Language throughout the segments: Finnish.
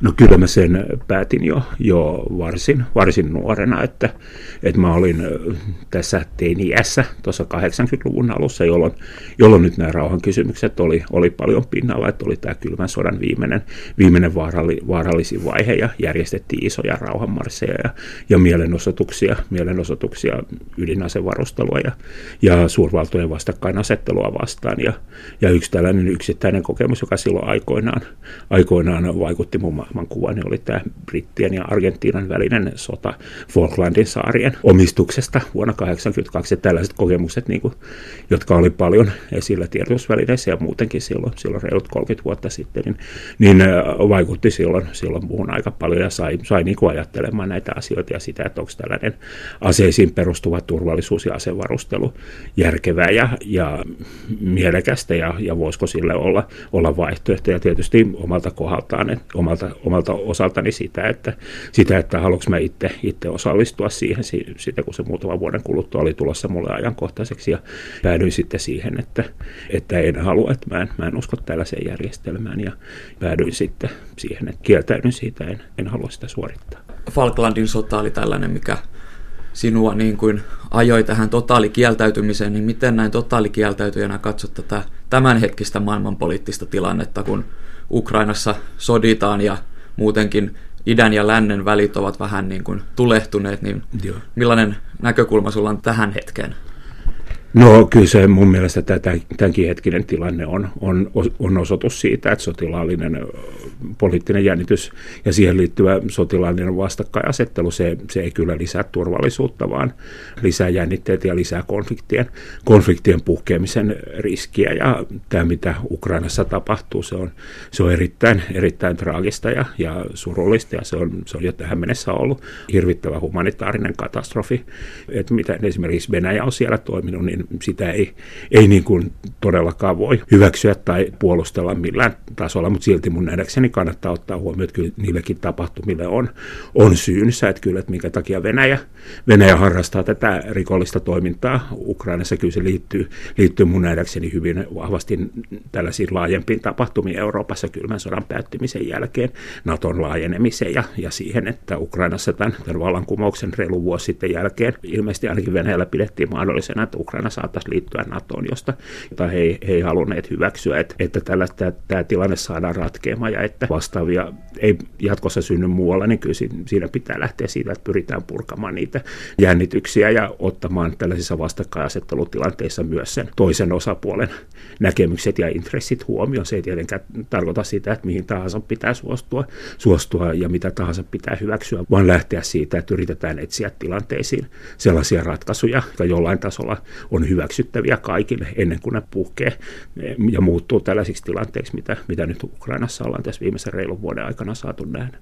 No kyllä mä sen päätin jo, jo varsin, varsin nuorena, että, että mä olin tässä teini-iässä tuossa 80-luvun alussa, jolloin, jolloin nyt nämä rauhankysymykset oli, oli paljon pinnalla, että oli tämä kylmän sodan viimeinen, viimeinen vaaralli, vaarallisin vaihe ja järjestettiin isoja rauhanmarsseja ja, ja mielenosoituksia, mielenosoituksia ydinasevarustelua ja, ja suurvaltojen vastakkainasettelua vastaan. Ja, ja yksi tällainen yksittäinen kokemus, joka silloin aikoinaan, aikoinaan vaikutti mun maailmankuva, niin oli tämä Brittien ja Argentiinan välinen sota Falklandin saarien omistuksesta vuonna 1982. Tällaiset kokemukset, niin kuin, jotka oli paljon esillä tiedotusvälineissä ja muutenkin silloin, silloin reilut 30 vuotta sitten, niin, niin vaikutti silloin, silloin muuhun aika paljon ja sai, sai niin kuin ajattelemaan näitä asioita ja sitä, että onko tällainen aseisiin perustuva turvallisuus ja asevarustelu järkevää ja, ja mielekästä ja, ja voisiko sille olla, olla vaihtoehto ja tietysti omalta kohdaltaan, että omalta, omalta osaltani sitä, että, sitä, että haluanko mä itse, itse osallistua siihen, sitä kun se muutaman vuoden kuluttua oli tulossa mulle ajankohtaiseksi. Ja päädyin sitten siihen, että, että en halua, että mä en, mä en usko tällaiseen järjestelmään. Ja päädyin sitten siihen, että kieltäydyn siitä, en, en halua sitä suorittaa. Falklandin sota oli tällainen, mikä sinua niin kuin ajoi tähän totaalikieltäytymiseen, niin miten näin totaalikieltäytyjänä katsot tätä tämänhetkistä maailmanpoliittista tilannetta, kun Ukrainassa soditaan ja muutenkin idän ja lännen välit ovat vähän niin kuin tulehtuneet, niin Joo. millainen näkökulma sulla on tähän hetkeen? No kyllä se mun mielestä tämänkin hetkinen tilanne on, on, on osoitus siitä, että sotilaallinen poliittinen jännitys ja siihen liittyvä sotilaallinen vastakkainasettelu, se, se ei kyllä lisää turvallisuutta, vaan lisää jännitteitä ja lisää konfliktien, konfliktien puhkeamisen riskiä. Ja tämä, mitä Ukrainassa tapahtuu, se on, se on erittäin, erittäin traagista ja, ja surullista, ja se on, se on jo tähän mennessä ollut hirvittävä humanitaarinen katastrofi. Että mitä esimerkiksi Venäjä on siellä toiminut, niin sitä ei, ei niin kuin todellakaan voi hyväksyä tai puolustella millään tasolla, mutta silti mun nähdäkseni kannattaa ottaa huomioon, että kyllä niillekin tapahtumille on, on syynsä, että kyllä, että minkä takia Venäjä, Venäjä harrastaa tätä rikollista toimintaa Ukrainassa, kyllä se liittyy, liittyy mun nähdäkseni hyvin vahvasti tällaisiin laajempiin tapahtumiin Euroopassa kylmän sodan päättymisen jälkeen, Naton laajenemiseen ja, ja siihen, että Ukrainassa tämän, tämän vallankumouksen reilu vuosi sitten jälkeen ilmeisesti ainakin Venäjällä pidettiin mahdollisena, että Ukraina saataisiin liittyä NATOon, josta, jota he, he ei halunneet hyväksyä, että, että tämä, tämä tilanne saadaan ratkeamaan ja että vastaavia ei jatkossa synny muualla, niin kyllä siinä pitää lähteä siitä, että pyritään purkamaan niitä jännityksiä ja ottamaan tällaisissa vastakkainasettelutilanteissa myös sen toisen osapuolen näkemykset ja intressit huomioon. Se ei tietenkään tarkoita sitä, että mihin tahansa pitää suostua, suostua ja mitä tahansa pitää hyväksyä, vaan lähteä siitä, että yritetään etsiä tilanteisiin sellaisia ratkaisuja, jotka jollain tasolla on hyväksyttäviä kaikille ennen kuin ne puhkee ja muuttuu tällaisiksi tilanteiksi, mitä, mitä nyt Ukrainassa ollaan tässä viimeisen reilun vuoden aikana saatu nähdä.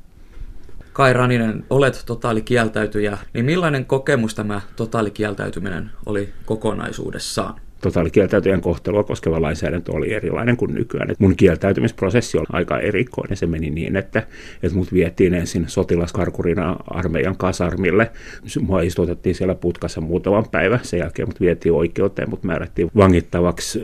Kai Raninen, olet totaalikieltäytyjä, niin millainen kokemus tämä totaalikieltäytyminen oli kokonaisuudessaan? Totaalikieltäytyjän kohtelua koskeva lainsäädäntö oli erilainen kuin nykyään. Et mun kieltäytymisprosessi on aika erikoinen. Se meni niin, että, että mut vietiin ensin sotilaskarkurina armeijan kasarmille. Mua istutettiin siellä putkassa muutaman päivän. Sen jälkeen mut vietiin oikeuteen, mut määrättiin vangittavaksi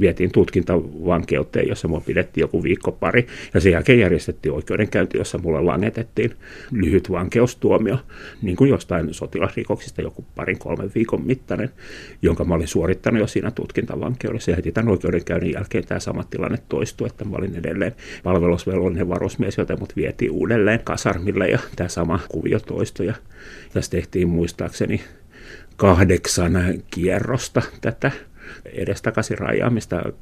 vietiin tutkintavankeuteen, jossa mua pidettiin joku viikko pari, ja sen jälkeen järjestettiin oikeudenkäynti, jossa mulle langetettiin lyhyt vankeustuomio, niin kuin jostain sotilasrikoksista joku parin kolmen viikon mittainen, jonka mä olin suorittanut jo siinä tutkintavankeudessa, ja heti tämän oikeudenkäynnin jälkeen tämä sama tilanne toistui, että mä olin edelleen palvelusvelvollinen varusmies, joten mut vietiin uudelleen kasarmille, ja tämä sama kuvio toistui, ja tässä tehtiin muistaakseni kahdeksan kierrosta tätä edestakaisin rajaamista äh,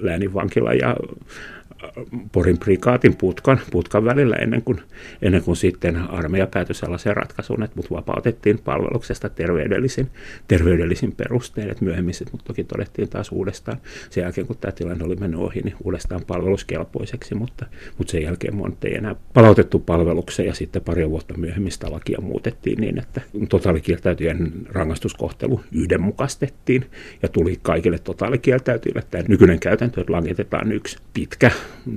lääninvankila ja Porin prikaatin putkan, putkan välillä ennen kuin, ennen kuin sitten armeija päätyi sellaiseen ratkaisuun, että mut vapautettiin palveluksesta terveydellisin, terveydellisin perustein, että myöhemmin sitten toki todettiin taas uudestaan. Sen jälkeen, kun tämä tilanne oli mennyt ohi, niin uudestaan palveluskelpoiseksi, mutta, mutta sen jälkeen mut ei enää palautettu palvelukseen ja sitten pari vuotta myöhemmin sitä lakia muutettiin niin, että totaalikieltäytyjän rangaistuskohtelu yhdenmukaistettiin ja tuli kaikille totaalikieltäytyjille. Tämä nykyinen käytäntö, että langitetaan yksi pitkä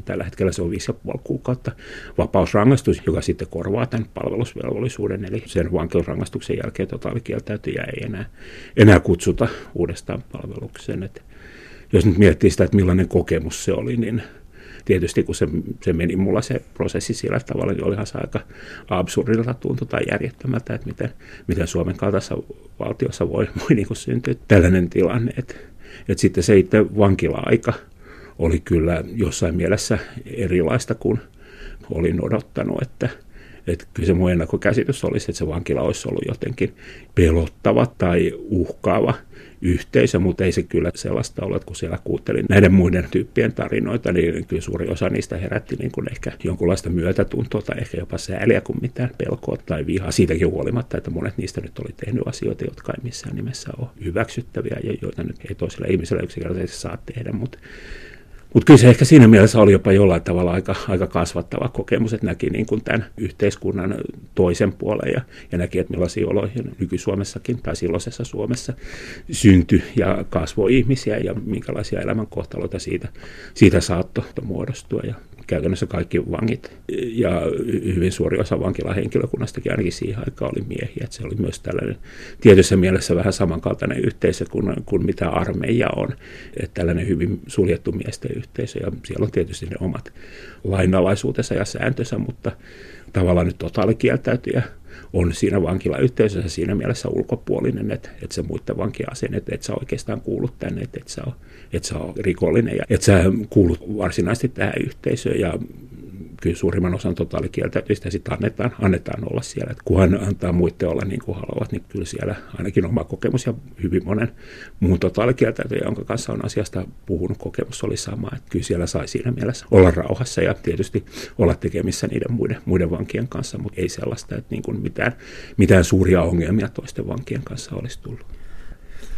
Tällä hetkellä se on 5,5 kuukautta vapausrangaistus, joka sitten korvaa tämän palvelusvelvollisuuden, eli sen vankeusrangaistuksen jälkeen totaalikieltäytyjä ei enää, enää kutsuta uudestaan palvelukseen. Et jos nyt miettii sitä, että millainen kokemus se oli, niin tietysti kun se, se meni mulla se prosessi sillä tavalla, niin olihan se aika absurdilta tuntu tai järjettömältä, että miten, miten Suomen kaltaisessa valtiossa voi, voi niin syntyä tällainen tilanne. Että, että sitten se itse vankila-aika oli kyllä jossain mielessä erilaista kuin olin odottanut, että, että kyllä se mun ennakkokäsitys olisi, että se vankila olisi ollut jotenkin pelottava tai uhkaava yhteisö, mutta ei se kyllä sellaista ole, kun siellä kuuntelin näiden muiden tyyppien tarinoita, niin kyllä suuri osa niistä herätti niin kuin ehkä jonkunlaista myötätuntoa tai ehkä jopa sääliä kuin mitään pelkoa tai vihaa. Siitäkin huolimatta, että monet niistä nyt oli tehnyt asioita, jotka ei missään nimessä ole hyväksyttäviä ja joita nyt ei toiselle ihmiselle yksinkertaisesti saa tehdä, mutta mutta kyllä se ehkä siinä mielessä oli jopa jollain tavalla aika, aika kasvattava kokemus, että näki niin kuin tämän yhteiskunnan toisen puolen ja, ja näki, että millaisia oloja nyky-Suomessakin tai silloisessa Suomessa syntyi ja kasvoi ihmisiä ja minkälaisia elämänkohtaloita siitä, siitä saattoi muodostua. Ja käytännössä kaikki vangit ja hyvin suuri osa vankilahenkilökunnastakin ainakin siihen aikaan oli miehiä. Että se oli myös tällainen tietyssä mielessä vähän samankaltainen yhteisö kuin, kuin mitä armeija on. Että tällainen hyvin suljettu miesten yhteisö ja siellä on tietysti ne omat lainalaisuutensa ja sääntönsä, mutta tavallaan nyt totaalikieltäytyjä on siinä vankilayhteisössä siinä mielessä ulkopuolinen, että, että se muiden vankien asenne, että, että sä oikeastaan kuulut tänne, että, että, sä on, että sä on rikollinen ja että sä kuulut varsinaisesti tähän yhteisöön ja kyllä suurimman osan totaalikieltäytyistä sitten annetaan, annetaan olla siellä. Et kunhan antaa muiden olla niin kuin haluavat, niin kyllä siellä ainakin oma kokemus ja hyvin monen muun totaalikieltäytyjä, jonka kanssa on asiasta puhunut, kokemus oli sama. Että kyllä siellä sai siinä mielessä olla rauhassa ja tietysti olla tekemissä niiden muiden, muiden vankien kanssa, mutta ei sellaista, että niin kuin mitään, mitään suuria ongelmia toisten vankien kanssa olisi tullut.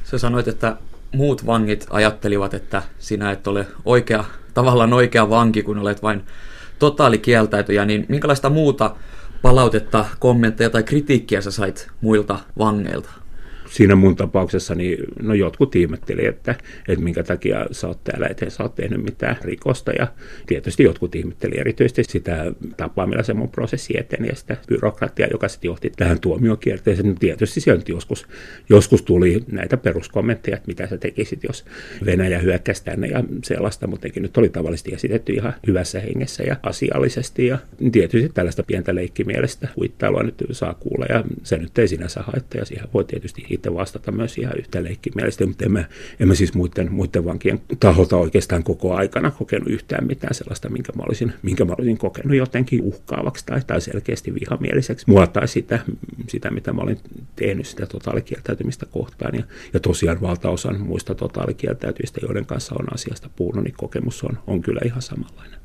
Sä sanoit, että muut vangit ajattelivat, että sinä et ole oikea, tavallaan oikea vanki, kun olet vain totaalikieltäytyjä, niin minkälaista muuta palautetta, kommentteja tai kritiikkiä sä sait muilta vangeilta? Siinä mun tapauksessa niin no jotkut ihmetteli, että, että minkä takia sä oot täällä, ettei sä oot tehnyt mitään rikosta. Ja tietysti jotkut ihmetteli erityisesti sitä tapaa, millä se mun prosessi eteni ja sitä byrokratiaa, joka sitten johti tähän tuomiokierteeseen. No tietysti sieltä joskus, joskus tuli näitä peruskommentteja, että mitä sä tekisit, jos Venäjä hyökkäisi tänne ja sellaista, mutta nyt oli tavallisesti esitetty ihan hyvässä hengessä ja asiallisesti. Ja tietysti tällaista pientä leikkimielestä huittailua nyt saa kuulla ja se nyt ei sinänsä haittaa ja siihen voi tietysti sitten vastata myös ihan yhtä leikkimielisesti, mutta emme, emme siis muiden, muiden vankien taholta oikeastaan koko aikana kokenut yhtään mitään sellaista, minkä mä olisin, minkä mä olisin kokenut jotenkin uhkaavaksi tai, tai selkeästi vihamieliseksi. Mua tai sitä, sitä, mitä mä olin tehnyt sitä totaalikieltäytymistä kohtaan. Ja, ja tosiaan valtaosan muista totaalikieltäytyistä, joiden kanssa on asiasta puhunut, niin kokemus on, on kyllä ihan samanlainen.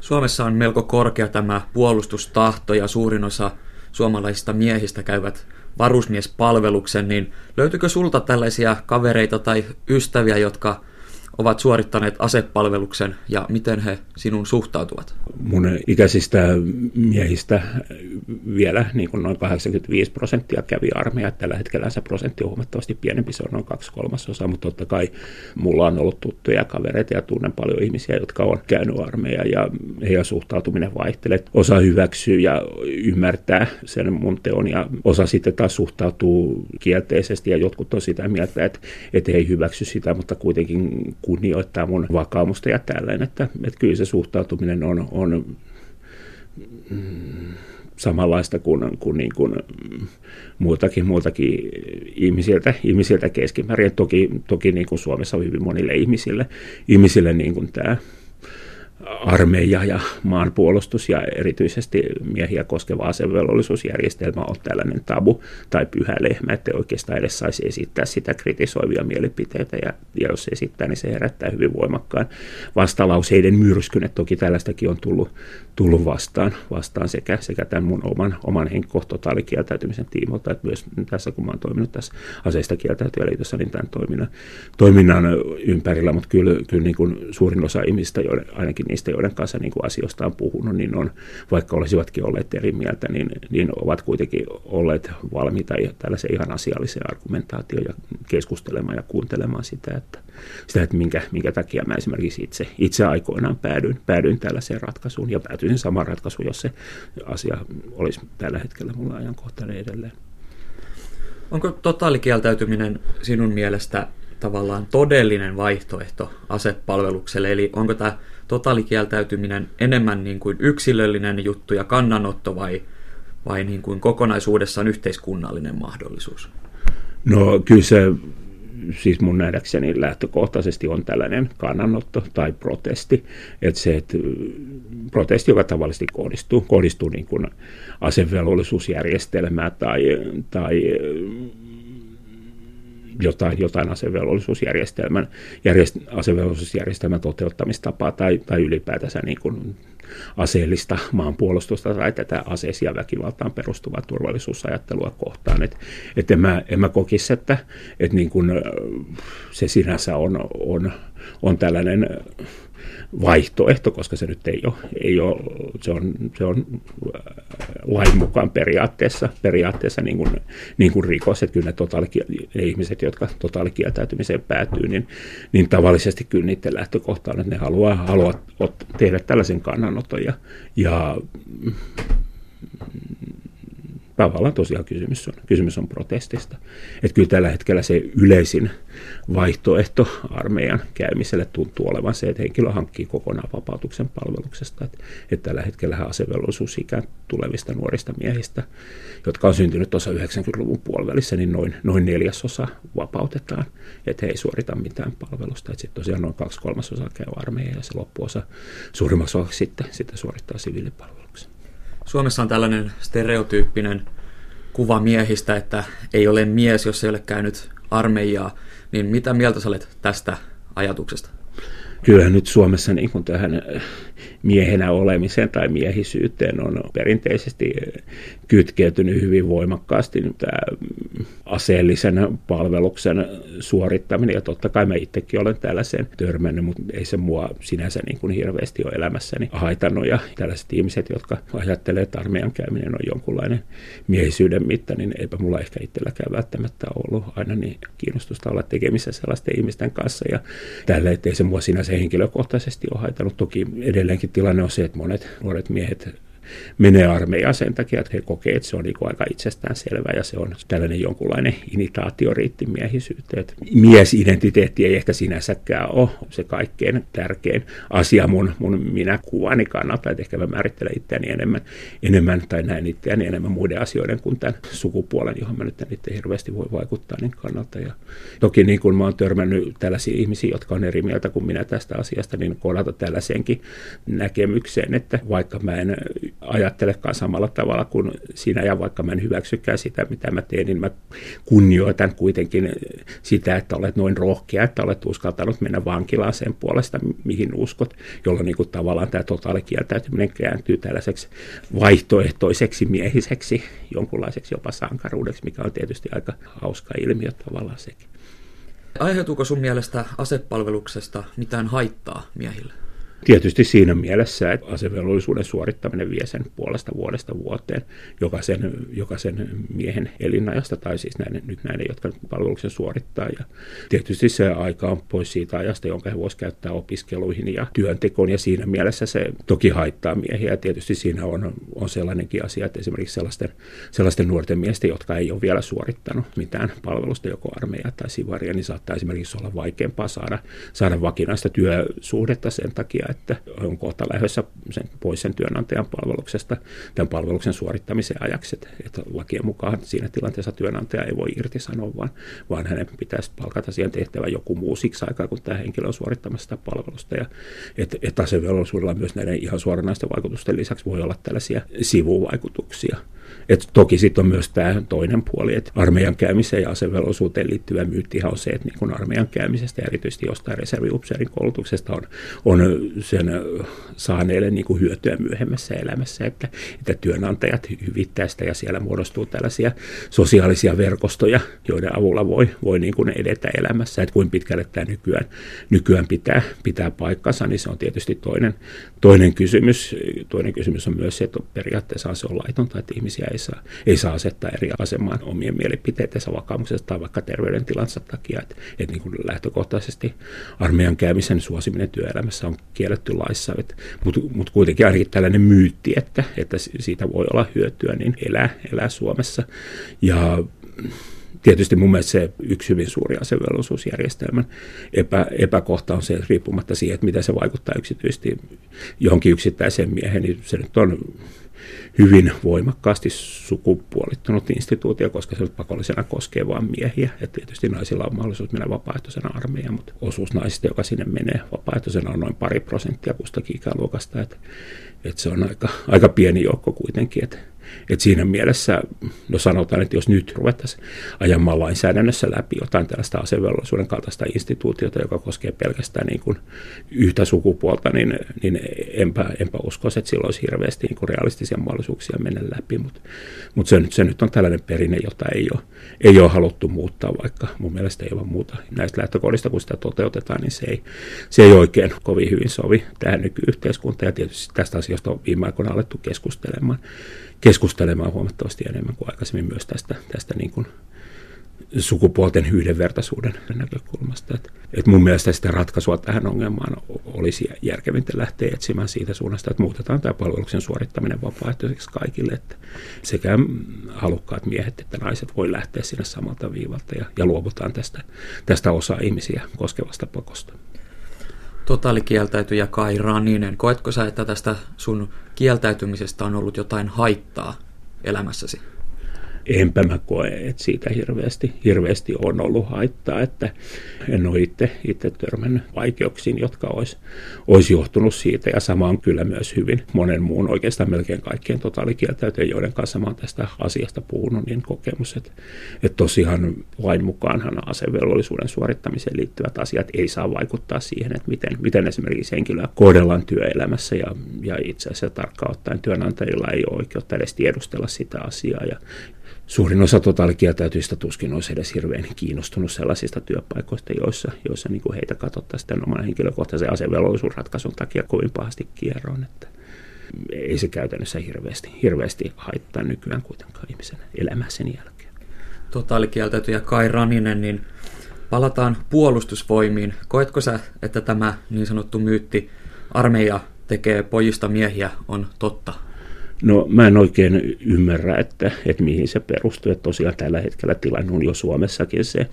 Suomessa on melko korkea tämä puolustustahto ja suurin osa suomalaisista miehistä käyvät varusmiespalveluksen, niin löytyykö sulta tällaisia kavereita tai ystäviä, jotka ovat suorittaneet asepalveluksen ja miten he sinun suhtautuvat? Mun ikäisistä miehistä vielä niin kuin noin 85 prosenttia kävi armeija. Tällä hetkellä se prosentti on huomattavasti pienempi, se on noin kaksi kolmasosaa, mutta totta kai mulla on ollut tuttuja kavereita ja tunnen paljon ihmisiä, jotka on käynyt armeija ja heidän suhtautuminen vaihtelee. Osa hyväksyy ja ymmärtää sen mun teon ja osa sitten taas suhtautuu kielteisesti ja jotkut on sitä mieltä, että, että he ei hyväksy sitä, mutta kuitenkin kunnioittaa mun vakaumusta ja tällainen, että, että kyllä se suhtautuminen on, on mm, samanlaista kuin, kuin, niin kuin muiltakin, muiltakin ihmisiltä, ihmisiltä keskimäärin. Toki, toki niin kuin Suomessa on hyvin monille ihmisille, ihmisille niin kuin tämä armeija ja maanpuolustus ja erityisesti miehiä koskeva asevelvollisuusjärjestelmä on tällainen tabu tai pyhä lehmä, että oikeastaan edes saisi esittää sitä kritisoivia mielipiteitä ja, ja jos esittää, niin se herättää hyvin voimakkaan vastalauseiden myrskyn, että toki tällaistakin on tullut, tullut vastaan, vastaan sekä, sekä tämän mun oman, oman henkkohtotaalikieltäytymisen tiimolta, että myös tässä kun mä oon toiminut tässä aseista kieltäytyjäliitossa, niin tämän toiminnan, toiminnan ympärillä, mutta kyllä, kyllä niin kuin suurin osa ihmistä, joiden, ainakin niistä, joiden kanssa niin kuin asioista on puhunut, niin on, vaikka olisivatkin olleet eri mieltä, niin, niin ovat kuitenkin olleet valmiita tällaiseen ihan asialliseen argumentaatioon ja keskustelemaan ja kuuntelemaan sitä, että, sitä, että minkä, minkä takia mä esimerkiksi itse, itse aikoinaan päädyin, päädyin tällaiseen ratkaisuun ja päätyisin samaan ratkaisuun, jos se asia olisi tällä hetkellä mulla ajankohtainen edelleen. Onko totaalikieltäytyminen sinun mielestä tavallaan todellinen vaihtoehto asepalvelukselle? Eli onko tämä totaalikieltäytyminen enemmän niin kuin yksilöllinen juttu ja kannanotto vai, vai niin kuin kokonaisuudessaan yhteiskunnallinen mahdollisuus? No kyllä se siis mun nähdäkseni lähtökohtaisesti on tällainen kannanotto tai protesti, että se, että protesti, joka tavallisesti kohdistuu, kohdistuu niin kuin asevelvollisuusjärjestelmää tai, tai jotain, jotain asevelvollisuusjärjestelmän, järjest, asevelvollisuusjärjestelmän toteuttamistapaa tai, tai ylipäätänsä niin kuin aseellista maanpuolustusta tai tätä aseisia väkivaltaan perustuvaa turvallisuusajattelua kohtaan. Et, et en, mä, en mä kokisi, että et niin kun se sinänsä on, on, on tällainen vaihtoehto, koska se nyt ei ole, ei ole se, on, se on äh, lain mukaan periaatteessa, periaatteessa niin kuin, niin kuin rikos, että kyllä ne, ne ihmiset, jotka totaalikieltäytymiseen päätyy, niin, niin tavallisesti kyllä niiden lähtökohta on, että ne haluaa, haluaa tehdä tällaisen kannanoton ja, ja tavallaan tosiaan kysymys on, kysymys on protestista. Että kyllä tällä hetkellä se yleisin vaihtoehto armeijan käymiselle tuntuu olevan se, että henkilö hankkii kokonaan vapautuksen palveluksesta. Että, että tällä hetkellä ikään tulevista nuorista miehistä, jotka on syntynyt tuossa 90-luvun puolivälissä, niin noin, noin neljäsosa vapautetaan, että he ei suorita mitään palvelusta. Sitten tosiaan noin kaksi kolmasosaa käy armeija ja se loppuosa suurimmaksi osaksi sitten, sitten suorittaa siviilipalveluksen. Suomessa on tällainen stereotyyppinen kuva miehistä, että ei ole mies, jos ei ole käynyt armeijaa. Niin mitä mieltä sä olet tästä ajatuksesta? Kyllähän nyt Suomessa niin kuin tähän miehenä olemiseen tai miehisyyteen on perinteisesti kytkeytynyt hyvin voimakkaasti tämä aseellisen palveluksen suorittaminen. Ja totta kai mä itsekin olen tällaiseen törmännyt, mutta ei se mua sinänsä niin kuin hirveästi ole elämässäni haitannut. Ja tällaiset ihmiset, jotka ajattelee, että armeijan käyminen on jonkunlainen miehisyyden mitta, niin eipä mulla ehkä itselläkään välttämättä ollut aina niin kiinnostusta olla tekemissä sellaisten ihmisten kanssa. Ja tälle, ettei se mua sinänsä henkilökohtaisesti ole haitannut. Toki edelleenkin tilanne on se, että monet nuoret miehet menee armeijaan sen takia, että he kokee, että se on niin aika itsestään selvä ja se on tällainen jonkunlainen imitaatioriitti miehisyyteen. Miesidentiteetti ei ehkä sinänsäkään ole se kaikkein tärkein asia mun, mun minäkuvani kannalta, että ehkä mä määrittelen itseäni enemmän, enemmän tai näin itseäni enemmän muiden asioiden kuin tämän sukupuolen, johon mä nyt en itse hirveästi voi vaikuttaa niin kannalta. Ja toki niin kuin mä oon törmännyt tällaisia ihmisiä, jotka on eri mieltä kuin minä tästä asiasta, niin kohdata tällaiseenkin näkemykseen, että vaikka mä en ajattelekaan samalla tavalla kuin sinä, ja vaikka mä en hyväksykään sitä, mitä mä teen, niin mä kunnioitan kuitenkin sitä, että olet noin rohkea, että olet uskaltanut mennä vankilaan sen puolesta, mihin uskot, jolloin niin kuin tavallaan tämä totaalikieltäytyminen kääntyy tällaiseksi vaihtoehtoiseksi miehiseksi, jonkunlaiseksi jopa sankaruudeksi, mikä on tietysti aika hauska ilmiö tavallaan sekin. Aiheutuuko sun mielestä asepalveluksesta mitään haittaa miehille? Tietysti siinä mielessä, että asevelvollisuuden suorittaminen vie sen puolesta vuodesta vuoteen jokaisen, jokaisen miehen elinajasta, tai siis näiden, nyt näiden, jotka palveluksen suorittaa. Ja tietysti se aika on pois siitä ajasta, jonka he voisivat käyttää opiskeluihin ja työntekoon, ja siinä mielessä se toki haittaa miehiä. Tietysti siinä on, on sellainenkin asia, että esimerkiksi sellaisten, sellaisten nuorten miesten, jotka ei ole vielä suorittanut mitään palvelusta, joko armeijaa tai sivaria, niin saattaa esimerkiksi olla vaikeampaa saada, saada vakinaista työsuhdetta sen takia, että on kohta lähdössä sen, pois sen työnantajan palveluksesta tämän palveluksen suorittamisen ajaksi. Että, että lakien mukaan siinä tilanteessa työnantaja ei voi irtisanoa, vaan, vaan hänen pitäisi palkata siihen tehtävä joku muu siksi aikaa, kun tämä henkilö on suorittamassa sitä palvelusta. Ja, että, että asevelvollisuudella myös näiden ihan suoranaisten vaikutusten lisäksi voi olla tällaisia sivuvaikutuksia. Et toki sitten on myös tämä toinen puoli, että armeijan käymiseen ja asevelvollisuuteen liittyvä myytti on se, että niin kun armeijan käymisestä ja erityisesti jostain reserviupseerin koulutuksesta on, on sen saaneille niin kuin hyötyä myöhemmässä elämässä, että, että työnantajat hyvittää sitä ja siellä muodostuu tällaisia sosiaalisia verkostoja, joiden avulla voi, voi niin kuin edetä elämässä. Että kuinka pitkälle tämä nykyään, nykyään pitää, pitää paikkansa, niin se on tietysti toinen, toinen kysymys. Toinen kysymys on myös se, että periaatteessa se on laitonta, että ihmisiä ei saa, ei saa asettaa eri asemaan omien mielipiteitensä vakaumuksesta tai vaikka terveydentilansa takia. Että, että niin kuin lähtökohtaisesti armeijan käymisen suosiminen työelämässä on kielletty laissa, mutta mut kuitenkin ainakin tällainen myytti, että, että siitä voi olla hyötyä, niin elää, elää Suomessa. Ja tietysti mun mielestä se yksi hyvin suuri asevelvollisuusjärjestelmän epä, epäkohta on se, että riippumatta siihen, että miten se vaikuttaa yksityisesti johonkin yksittäiseen miehen, niin se nyt on hyvin voimakkaasti sukupuolittunut instituutio, koska se pakollisena koskee vain miehiä. Ja tietysti naisilla on mahdollisuus mennä vapaaehtoisena armeijaan, mutta osuus naisista, joka sinne menee vapaaehtoisena, on noin pari prosenttia kustakin ikäluokasta. Että, että se on aika, aika pieni joukko kuitenkin. Että et siinä mielessä, no sanotaan, että jos nyt ruvettaisiin ajamaan lainsäädännössä läpi jotain tällaista asevelvollisuuden kaltaista instituutiota, joka koskee pelkästään niin kuin yhtä sukupuolta, niin, niin enpä, enpä usko, että sillä olisi hirveästi niin kuin realistisia mahdollisuuksia mennä läpi. Mutta mut se, se nyt on tällainen perinne, jota ei ole, ei ole haluttu muuttaa, vaikka mun mielestä ei ole muuta näistä lähtökohdista, kun sitä toteutetaan, niin se ei, se ei oikein kovin hyvin sovi tähän nykyyhteiskuntaan. Ja tietysti tästä asiasta on viime aikoina alettu keskustelemaan keskustelemaan huomattavasti enemmän kuin aikaisemmin myös tästä, tästä niin kuin sukupuolten yhdenvertaisuuden näkökulmasta. Et, et mun mielestä sitä ratkaisua tähän ongelmaan olisi järkevintä lähteä etsimään siitä suunnasta, että muutetaan tämä palveluksen suorittaminen vapaaehtoiseksi kaikille, että sekä halukkaat miehet että naiset voi lähteä sinne samalta viivalta ja, ja luovutaan tästä, tästä osa ihmisiä koskevasta pakosta totaalikieltäytyjä Kai Raninen. Koetko sä, että tästä sun kieltäytymisestä on ollut jotain haittaa elämässäsi? Enpä mä koe, että siitä hirveästi, hirveästi on ollut haittaa, että en ole itse, itse törmännyt vaikeuksiin, jotka olisi, olisi johtunut siitä. Ja sama on kyllä myös hyvin monen muun oikeastaan melkein kaikkien totaalikieltäytyjien, joiden kanssa mä tästä asiasta puhunut, niin kokemus, että, että tosiaan lain mukaanhan asevelvollisuuden suorittamiseen liittyvät asiat ei saa vaikuttaa siihen, että miten, miten esimerkiksi henkilöä kohdellaan työelämässä ja, ja itse asiassa tarkkaan ottaen työnantajilla ei ole oikeutta edes tiedustella sitä asiaa. Ja suurin osa totaalikieltäytyistä tuskin olisi edes hirveän kiinnostunut sellaisista työpaikoista, joissa, joissa niin kuin heitä katsottaisiin oman henkilökohtaisen asevelvollisuusratkaisun takia kovin pahasti kierroon. Että ei se käytännössä hirveästi, hirveästi haittaa nykyään kuitenkaan ihmisen elämää sen jälkeen. Totaalikieltäytyjä Kai Raninen, niin palataan puolustusvoimiin. Koetko sä, että tämä niin sanottu myytti armeija tekee pojista miehiä on totta? No mä en oikein ymmärrä, että, että mihin se perustuu. Että tosiaan tällä hetkellä tilanne on jo Suomessakin se,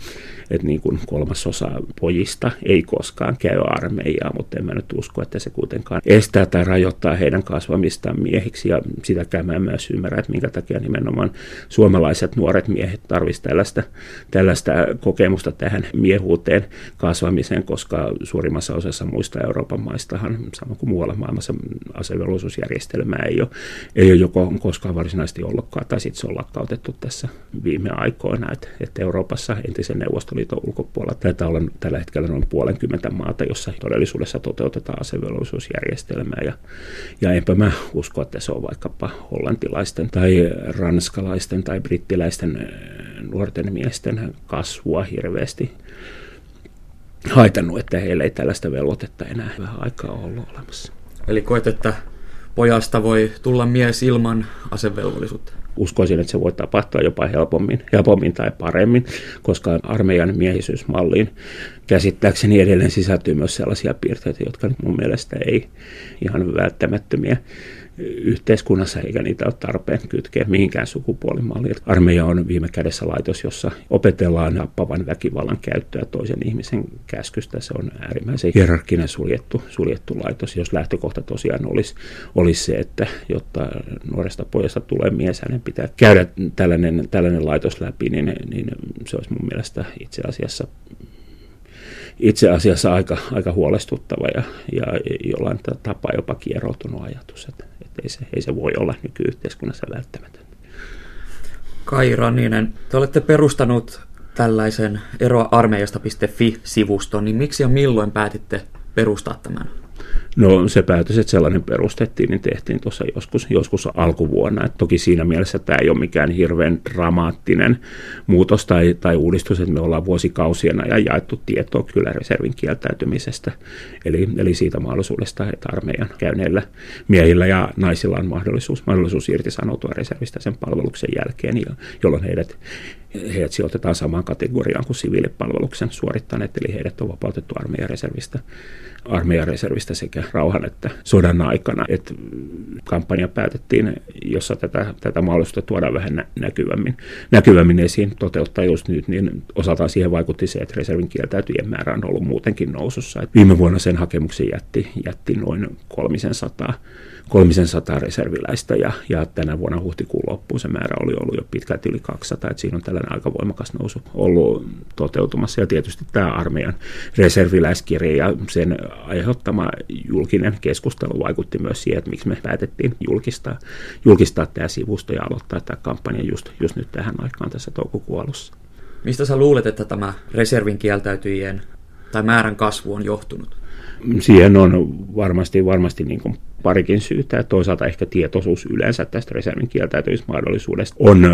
että niin kuin kolmasosa pojista ei koskaan käy armeijaa, mutta en mä nyt usko, että se kuitenkaan estää tai rajoittaa heidän kasvamistaan miehiksi. Ja sitäkään mä en myös ymmärrä, että minkä takia nimenomaan suomalaiset nuoret miehet tarvitsisivat tällaista, tällaista kokemusta tähän miehuuteen kasvamiseen, koska suurimmassa osassa muista Euroopan maistahan, sama kuin muualla maailmassa, asevelvollisuusjärjestelmää ei ole ei ole joko koskaan varsinaisesti ollutkaan, tai sitten se on lakkautettu tässä viime aikoina, että, että Euroopassa entisen Neuvostoliiton ulkopuolella taitaa olla tällä hetkellä noin puolenkymmentä maata, jossa todellisuudessa toteutetaan asevelvollisuusjärjestelmää, ja, ja enpä mä usko, että se on vaikkapa hollantilaisten tai ranskalaisten tai brittiläisten nuorten miesten kasvua hirveästi haitannut, että heillä ei tällaista velvoitetta enää vähän aikaa ollut olemassa. Eli koet, että pojasta voi tulla mies ilman asevelvollisuutta? Uskoisin, että se voi tapahtua jopa helpommin, helpommin tai paremmin, koska armeijan miehisyysmalliin käsittääkseni edelleen sisältyy myös sellaisia piirteitä, jotka mun mielestä ei ihan välttämättömiä yhteiskunnassa, eikä niitä ole tarpeen kytkeä mihinkään sukupuolimalliin. Armeija on viime kädessä laitos, jossa opetellaan nappavan väkivallan käyttöä toisen ihmisen käskystä. Se on äärimmäisen hierarkkinen suljettu, suljettu laitos, jos lähtökohta tosiaan olisi, olisi se, että jotta nuoresta pojasta tulee mies, hänen pitää käydä tällainen, tällainen laitos läpi, niin, niin se olisi mun mielestä itse asiassa itse asiassa aika, aika huolestuttava ja, ja jollain tapaa jopa kieroutunut ajatus, että, että ei, se, ei se voi olla nykyyhteiskunnassa välttämätöntä. Kai Ranninen, te olette perustanut tällaisen eroarmeijasta.fi-sivuston, niin miksi ja milloin päätitte perustaa tämän? No se päätös, että sellainen perustettiin, niin tehtiin tuossa joskus, joskus alkuvuonna. Et toki siinä mielessä tämä ei ole mikään hirveän dramaattinen muutos tai, tai uudistus, että me ollaan vuosikausien ajan jaettu tietoa kyllä reservin kieltäytymisestä. Eli, eli siitä mahdollisuudesta, että armeijan käyneillä miehillä ja naisilla on mahdollisuus, mahdollisuus irtisanoutua reservistä sen palveluksen jälkeen, jolloin heidät heidät sijoitetaan samaan kategoriaan kuin siviilipalveluksen suorittaneet, eli heidät on vapautettu armeijan reservistä armeijan reservistä sekä rauhan että sodan aikana. Et kampanja päätettiin, jossa tätä, tätä mahdollisuutta tuodaan vähän näkyvämmin, näkyvämmin esiin toteuttaa just nyt, niin osaltaan siihen vaikutti se, että reservin kieltäytyjien määrä on ollut muutenkin nousussa. Et viime vuonna sen hakemuksen jätti, jätti noin kolmisen sataa 300 reserviläistä ja, ja tänä vuonna huhtikuun loppuun se määrä oli ollut jo pitkälti yli 200, että siinä on tällainen aika voimakas nousu ollut toteutumassa ja tietysti tämä armeijan reserviläiskirja ja sen aiheuttama julkinen keskustelu vaikutti myös siihen, että miksi me päätettiin julkistaa, julkistaa tämä sivusto ja aloittaa tämä kampanja just, just nyt tähän aikaan tässä toukokuun alussa. Mistä sä luulet, että tämä reservin kieltäytyjien tai määrän kasvu on johtunut? Siihen on varmasti, varmasti niin kuin parikin syytä. Toisaalta ehkä tietoisuus yleensä tästä reservin kieltäytymismahdollisuudesta on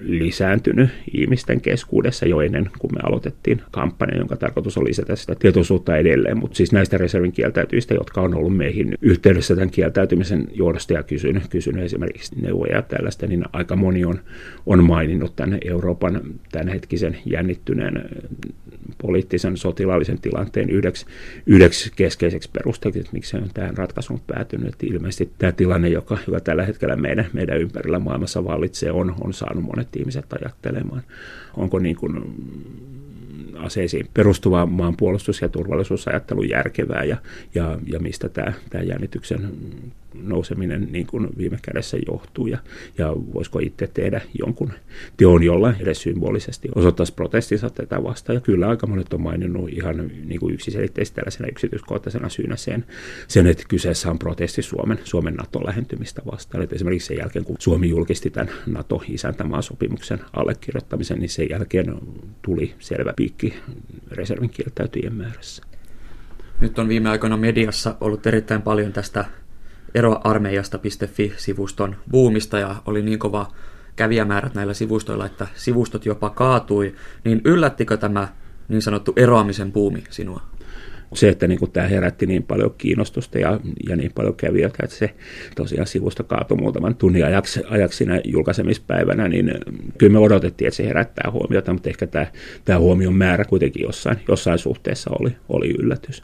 lisääntynyt ihmisten keskuudessa jo ennen kuin me aloitettiin kampanja, jonka tarkoitus on lisätä sitä tietoisuutta edelleen. Mutta siis näistä reservin kieltäytyistä, jotka on ollut meihin yhteydessä tämän kieltäytymisen johdosta ja kysynyt, kysynyt esimerkiksi neuvoja ja tällaista, niin aika moni on, on maininnut tämän Euroopan tämänhetkisen jännittyneen poliittisen sotilaallisen tilanteen yhdeksi, yhdeksi keskeiseksi perusteeksi, että miksi se on tähän ratkaisuun päätynyt. Että ilmeisesti tämä tilanne, joka, joka tällä hetkellä meidän, meidän ympärillä maailmassa vallitsee, on, on saanut monet ihmiset ajattelemaan, onko niin kuin aseisiin perustuva maanpuolustus- ja turvallisuusajattelu järkevää ja, ja, ja mistä tämä, tämä jännityksen nouseminen niin kuin viime kädessä johtuu ja, ja voisiko itse tehdä jonkun teon, jolla edes symbolisesti osoittaisi protestinsa tätä vastaan. Ja kyllä aika monet on maininnut ihan niin kuin yksiselitteisesti tällaisena yksityiskohtaisena syynä sen, sen, että kyseessä on protesti Suomen, Suomen nato lähentymistä vastaan. Että esimerkiksi sen jälkeen, kun Suomi julkisti tämän NATO-isäntämaan sopimuksen allekirjoittamisen, niin sen jälkeen tuli selvä piikki reservin kieltäytyjien määrässä. Nyt on viime aikoina mediassa ollut erittäin paljon tästä eroarmeijasta.fi-sivuston buumista ja oli niin kova kävijämäärät näillä sivustoilla, että sivustot jopa kaatui, niin yllättikö tämä niin sanottu eroamisen buumi sinua? Se, että niin kuin tämä herätti niin paljon kiinnostusta ja, ja niin paljon kävijöitä, että se tosiaan sivusto kaatui muutaman tunnin ajaksi, ajaksi siinä julkaisemispäivänä, niin kyllä me odotettiin, että se herättää huomiota, mutta ehkä tämä, tämä huomion määrä kuitenkin jossain, jossain suhteessa oli, oli yllätys.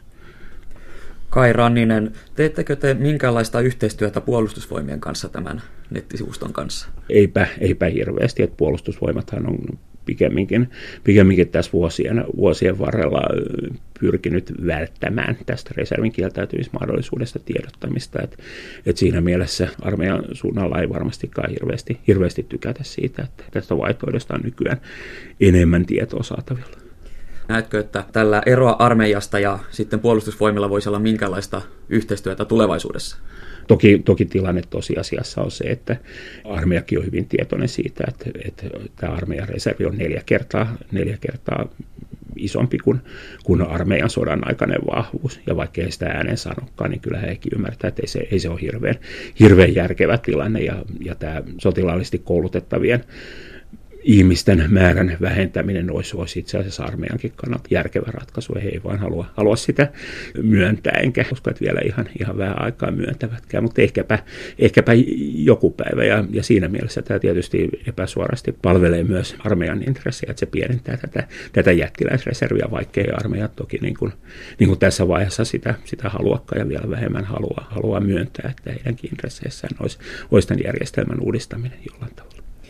Kai Ranninen, teettekö te minkälaista yhteistyötä puolustusvoimien kanssa tämän nettisivuston kanssa? Eipä, eipä hirveästi, että puolustusvoimathan on pikemminkin, pikemminkin tässä vuosien, vuosien varrella pyrkinyt välttämään tästä reservin kieltäytymismahdollisuudesta tiedottamista. Et, et siinä mielessä armeijan suunnalla ei varmastikaan hirveästi, hirveästi tykätä siitä, että tästä vaihtoehdosta on nykyään enemmän tietoa saatavilla. Näetkö, että tällä eroa armeijasta ja sitten puolustusvoimilla voisi olla minkälaista yhteistyötä tulevaisuudessa? Toki, toki tilanne tosiasiassa on se, että armeijakin on hyvin tietoinen siitä, että, että tämä armeijan reservi on neljä kertaa, neljä kertaa isompi kuin, kuin armeijan sodan aikainen vahvuus. Ja vaikka ei sitä ääneen sanokaan, niin kyllä hekin ymmärtää, että ei se, ei se ole hirveän, hirveän järkevä tilanne. Ja, ja tämä sotilaallisesti koulutettavien ihmisten määrän vähentäminen olisi, olisi itse asiassa armeijankin kannalta järkevä ratkaisu. He ei vaan halua, halua sitä myöntää, enkä usko, että vielä ihan, ihan vähän aikaa myöntävätkään, mutta ehkäpä, ehkäpä joku päivä. Ja, ja siinä mielessä tämä tietysti epäsuorasti palvelee myös armeijan intressejä, että se pienentää tätä, tätä jättiläisreserviä, vaikkei armeija toki niin kuin, niin kuin tässä vaiheessa sitä, sitä haluakaan ja vielä vähemmän halua, halua myöntää, että heidänkin intresseissään olisi, olisi tämän järjestelmän uudistaminen jollain tavalla.